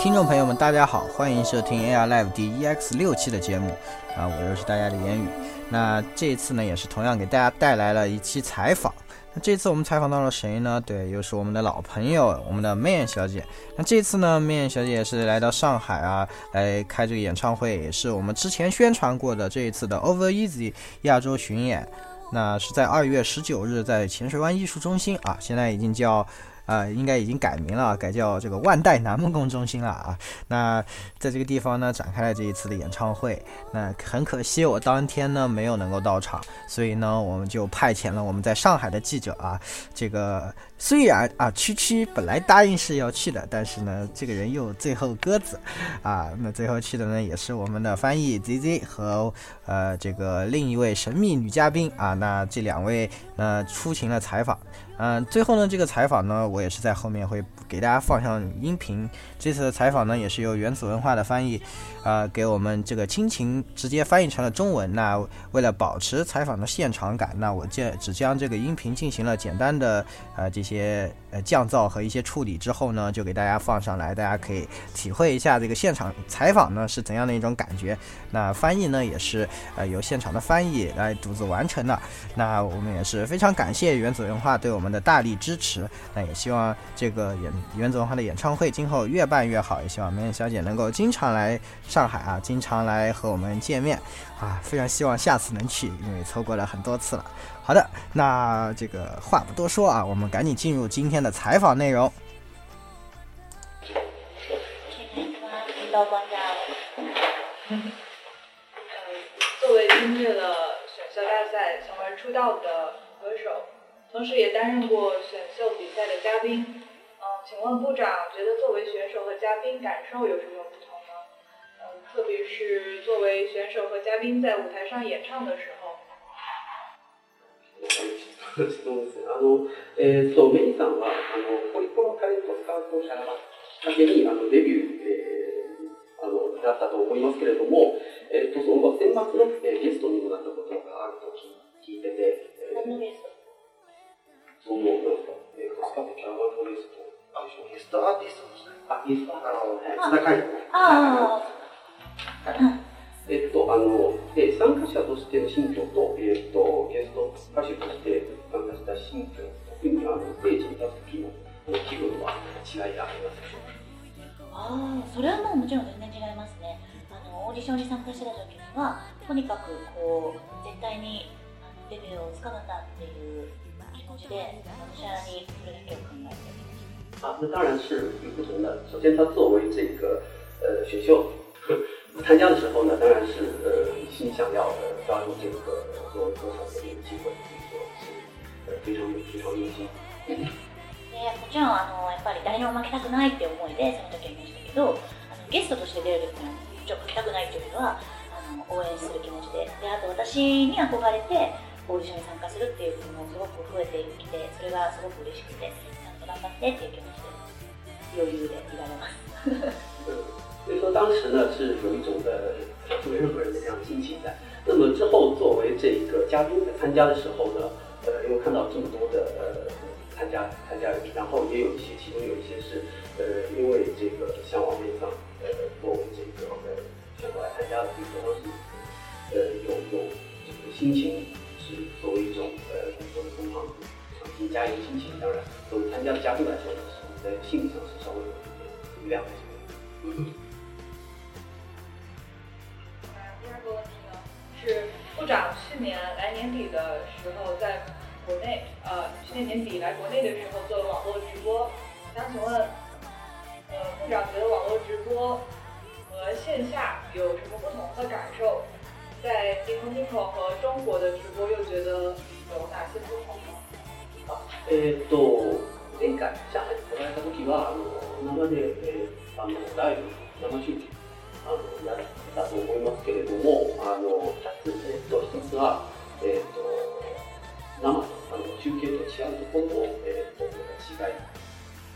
听众朋友们，大家好，欢迎收听 AR Live 第 EX 六期的节目啊，我又是大家的言语。那这一次呢，也是同样给大家带来了一期采访。那这次我们采访到了谁呢？对，又是我们的老朋友，我们的 Man 小姐。那这次呢，m a n 小姐是来到上海啊，来开这个演唱会，也是我们之前宣传过的这一次的 Over Easy 亚洲巡演。那是在二月十九日，在浅水湾艺术中心啊，现在已经叫。啊，应该已经改名了，改叫这个万代南梦宫中心了啊。那在这个地方呢，展开了这一次的演唱会。那很可惜，我当天呢没有能够到场，所以呢，我们就派遣了我们在上海的记者啊。这个虽然啊，区区本来答应是要去的，但是呢，这个人又最后鸽子，啊，那最后去的呢，也是我们的翻译 Z Z 和呃这个另一位神秘女嘉宾啊。那这两位呃出勤了采访。嗯，最后呢，这个采访呢，我也是在后面会给大家放上音频。这次的采访呢，也是由原子文化的翻译，呃，给我们这个亲情直接翻译成了中文。那为了保持采访的现场感，那我这只将这个音频进行了简单的呃这些呃降噪和一些处理之后呢，就给大家放上来，大家可以体会一下这个现场采访呢是怎样的一种感觉。那翻译呢，也是呃由现场的翻译来独自完成的。那我们也是非常感谢原子文化对我们。的大力支持，那也希望这个袁袁子文化的演唱会今后越办越好，也希望梅艳小姐能够经常来上海啊，经常来和我们见面啊，非常希望下次能去，因为错过了很多次了。好的，那这个话不多说啊，我们赶紧进入今天的采访内容。嗯，作为经历了选秀大赛从而出道的。同时也担任过选秀比赛的嘉宾，嗯，请问部长，觉得作为选手和嘉宾感受有什么不同呢？嗯，特别是作为选手和嘉宾在舞台上演唱的时候。あの、え、そう、メイさんはあのポリコンタレとスカウトしたば、だにあのデビュー、あのだったと思いますけれども、え、とその先物のゲストにもなったことがあると聞いてて、どのゲスト？ストアーティストですあ、インストあの、津田海はい。えっと、あの、え参加者としての新居と、えっと、ゲスト歌手として参加した新居特にあの、ステージに立つ時の気分は違いがあります、ね、ああ、それはもうもちろん全然違いますね。あの、オーディションに参加してた時には、とにかくこう、絶対にデビューをつかなかったっていう気持ちで、がしゃらにそれだけを考えてます啊，那当然是与不同的。首先，他作为这个呃选秀参加的时候呢，当然是呃心想要呃抓住这个做多少的机会，所以是呃非常非常用心。もちろんあのやっぱり誰にも負けたくないって思いでその時は言いましたけどあのゲストとして出る時にも負けたくないというよりはあの応援する気持ちでであと私に憧れてオーディションに参加するっていうのもすごく増えてきてそれがすごく嬉しくて所以说当时呢是有一种的没有任何人的这样心情在。那么之后作为这一个嘉宾在参加的时候呢，呃，又看到这么多的呃参加参加人，然后也有一些其中有一些是呃因为这个向往梦想呃做这个呃来参加的，所以当时呃有有这个心情是作为一种呃。加油！心情当然，作参加的嘉宾来说，是的心理上是稍微有力量还是什么？嗯。第二个问题呢，是部长去年来年底的时候，在国内，呃，去年年底来国内的时候做了网络直播，想请问，呃，部长觉得网络直播和线下有什么不同的感受？在 Nico i n 进 o 和中国的直播又觉得有哪些不同？えー、っと、前回、じ上海に来られた時は、あの今まで、えー、あのライブ、生中継あのやったと思いますけれども、あの2つ、えー、っと一つは、えー、っと生のあの中継と違うところの、えー、っと違い、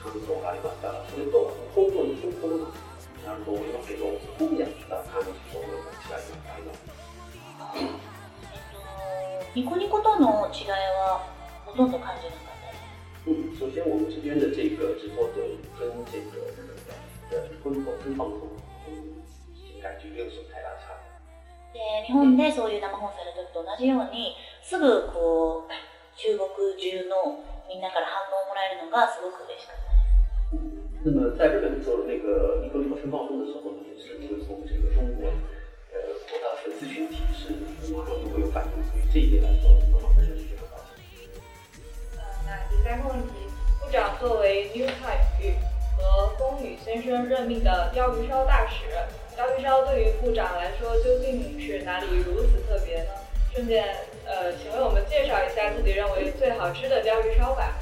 感想がありましたら、それと、本当に本当のなると思いますけど、そこにやった感想の違いがあります。ニコニコとの違いはほとんど感じなかった。首先，我们这边的这个直播的跟这个的分播分방 송， 嗯，感没有太大差。日本做那种直播的时候，同样地，马上中国观众的反应，那么在日本做那个一个那个分방송的时候，也是从这个中国呃广大粉丝群体是有反应，这一点来说。作为 New 派与和风雨先生任命的鲷鱼烧大使，鲷鱼烧对于部长来说究竟是哪里如此特别呢？顺便，呃，请为我们介绍一下自己认为最好吃的鲷鱼烧吧。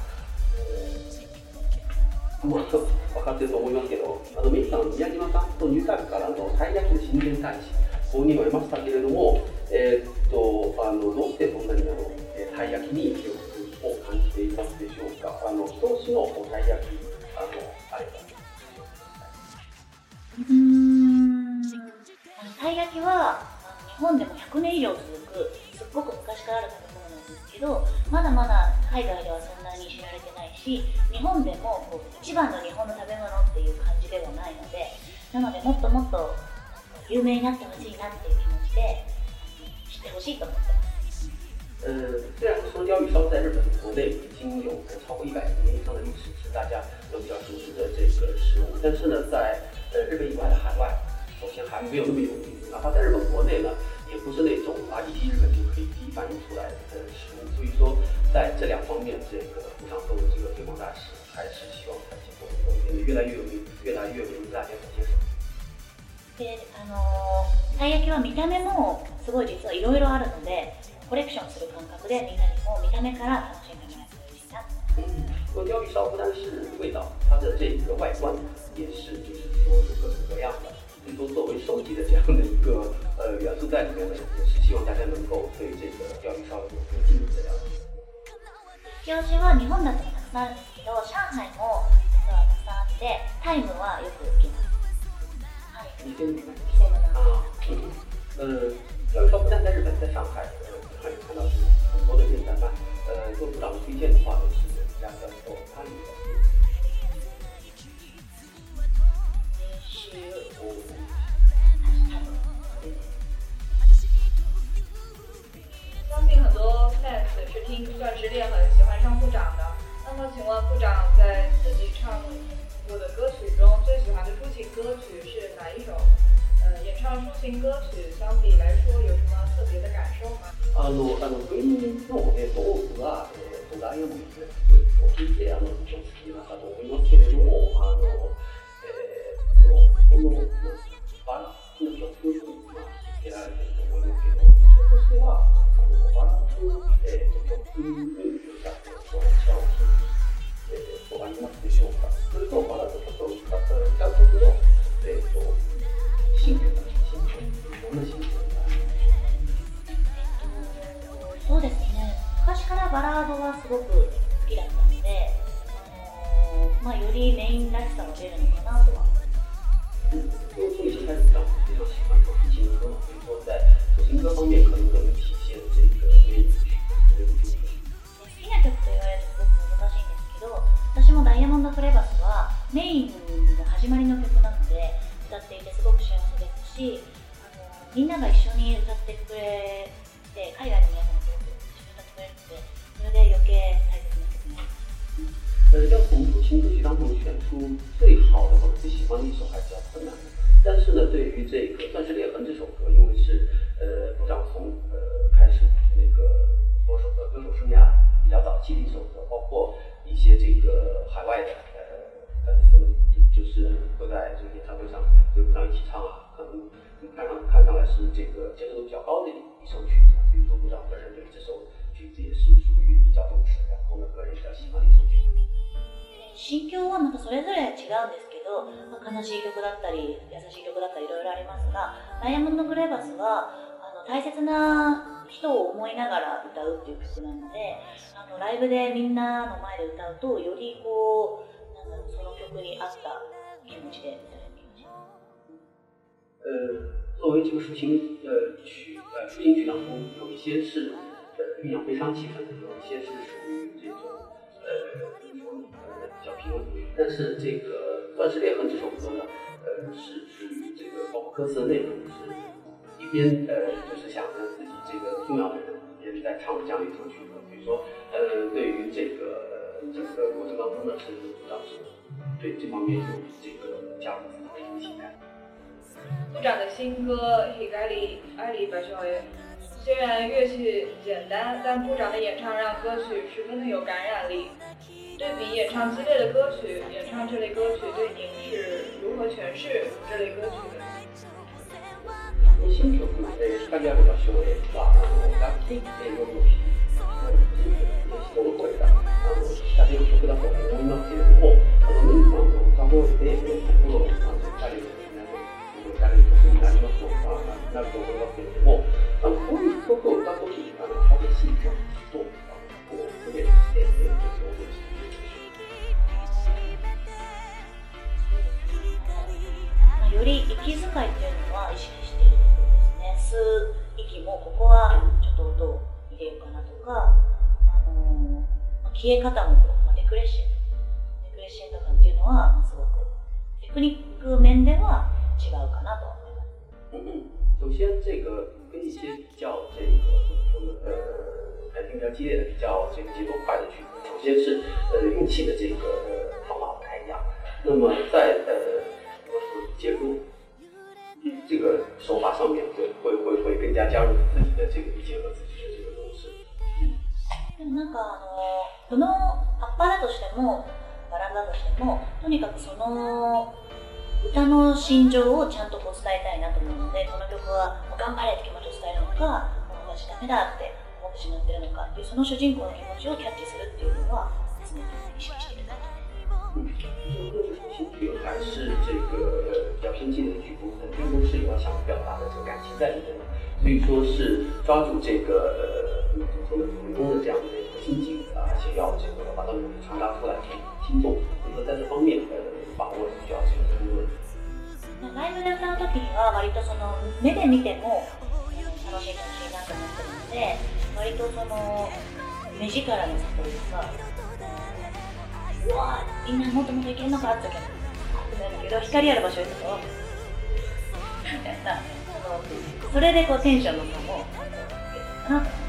まあ、分かってと思あの皆さん宮崎さんと New 派からあのたい焼き新選大使を任めましたけれども、えっとあのどうしてそんなにあのたい焼きに。時のこうたい焼きあのあればうんたい焼きは日本でも100年以上続くすっごく昔からある食べ物なんですけどまだまだ海外ではそんなに知られてないし日本でもこう一番の日本の食べ物っていう感じではないのでなのでもっともっと有名になってほしいなっていう気持ちで知ってほしいと思ってます呃，这两个鲷鱼烧在日本国内已经有超过一百年以上的历史，是大家都比较熟知的这个食物。但是呢，在呃日本以外的海外，首先还没有那么有名。哪怕在日本国内呢，也不是那种啊一提日本就可以第一反应出来的食物。所以说，在这两方面这个互相作为这个推广大使，还是希望他今后能够变得越来越有名，越来越容大家所接受。对，あの、た焼きは見た目もすごい実はあるので。コレクションする感覚でみんなにも見た目から楽しんでもらえるようにな我雕一烧不单是味道，它的这个外观也是，就是说有各种各样的。多作为的这样的一个呃元素在里面呢，也是希望大家能够对这个鱼烧有更进一步的了解。は日本だとたくさんあるライオを聞いて、あの、ちょっと好きなかと思いますけれども、あの、えー、っと、この、呃，要从抒情歌曲当中选出最好的或者最喜欢的一首还是比较困难的。但是呢，对于这个《钻石裂痕》这首歌，因为是呃，部长从呃开始那个歌手呃歌手生涯比较早期的一首歌，包括一些这个海外的。就是会在这个演唱会上就让一起唱啊，可能看上看上来是这个度比较高的一首曲子，说部长本对这首曲子也是属于比较重视，然后呢个人比较喜欢的一首曲心境はなんかそれぞれ違うんですけど、まあ、悲しい曲だったり優しい曲だったりいろいろありますが「ダイヤモンド・グレーバスは」は大切な人を思いながら歌うっていう曲なのであのライブでみんなの前で歌うとよりこう从中个案例的总结呃，作为这个抒情呃曲呃抒情曲当中，有一些是呃酝酿悲伤气氛，的，有一些是属于这种呃呃比较平稳。但是这个《钻石裂痕》这首歌呢，呃是属于这个包括歌词的内容，是一边呃就是想着自己这个重要的人，一边在唱这样一首曲。子。比如说呃，对于这个。整个过程当中呢，是当时对这方面有这个家长的一个期待。部长的新歌 He Gali 是关于爱里白雪灰，虽然乐器简单，但部长的演唱让歌曲十分的有感染力。对比演唱激烈的歌曲，演唱这类歌曲对您是如何诠释这类歌曲的？你辛苦了，大家晚上好，我是王龙，我今天要个的是。じる曲だと思いますけれども、あの皆さんの歌声で、この、歌謡る、曲になりますのか、なると思いますけれども、あの、こういう曲を歌うときに、あの、激しい楽と、あの、こう、組て、えー、表現しより息遣いというのは意識しているところですね。吸う息も、ここはちょっと音を入れようかなとか、あのー、消え方も一些比较这个呃，比较激烈的、比较这个节奏快的曲子。首先是呃运气的这个方法不太一样。那么在呃这个手法上面，会会会更加加入自己的这个和自己的这个でもかあのこのアッパーだとしてもバラだとしてもとにかくその歌の心情をちゃんとこう伝えたいなと思うのでこの曲は「頑張れ!」って気持かダメだって思ってしまってるのかっていうその主人公の気持ちをキャッチするっていうのは常に意識しているなと。所以说是抓住这个呃怎么说呢，主人公的这样的一个心境啊，想要这个把它传达出来给听众，所以说在这方面把握这个。ライブで歌う時には割とその目で見てもで割とその目力のというかうわみんなもっともっといけるのかってなるけど光ある場所に行くとみたそれでこうテンションの差もかなと。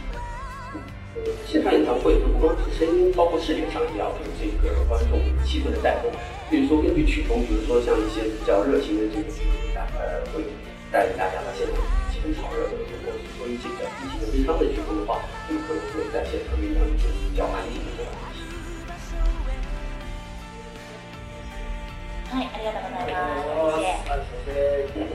现在演唱会不光声音，包括视觉上也要有这个观众气氛的带动。比如说根据曲风，比如说像一些比较热情的这个曲，呃，会带大家到现场。很吵热的模式，所以讲，毕竟微商的角度的话，有可能会在现场营造比较安静的这样ありがとうございます。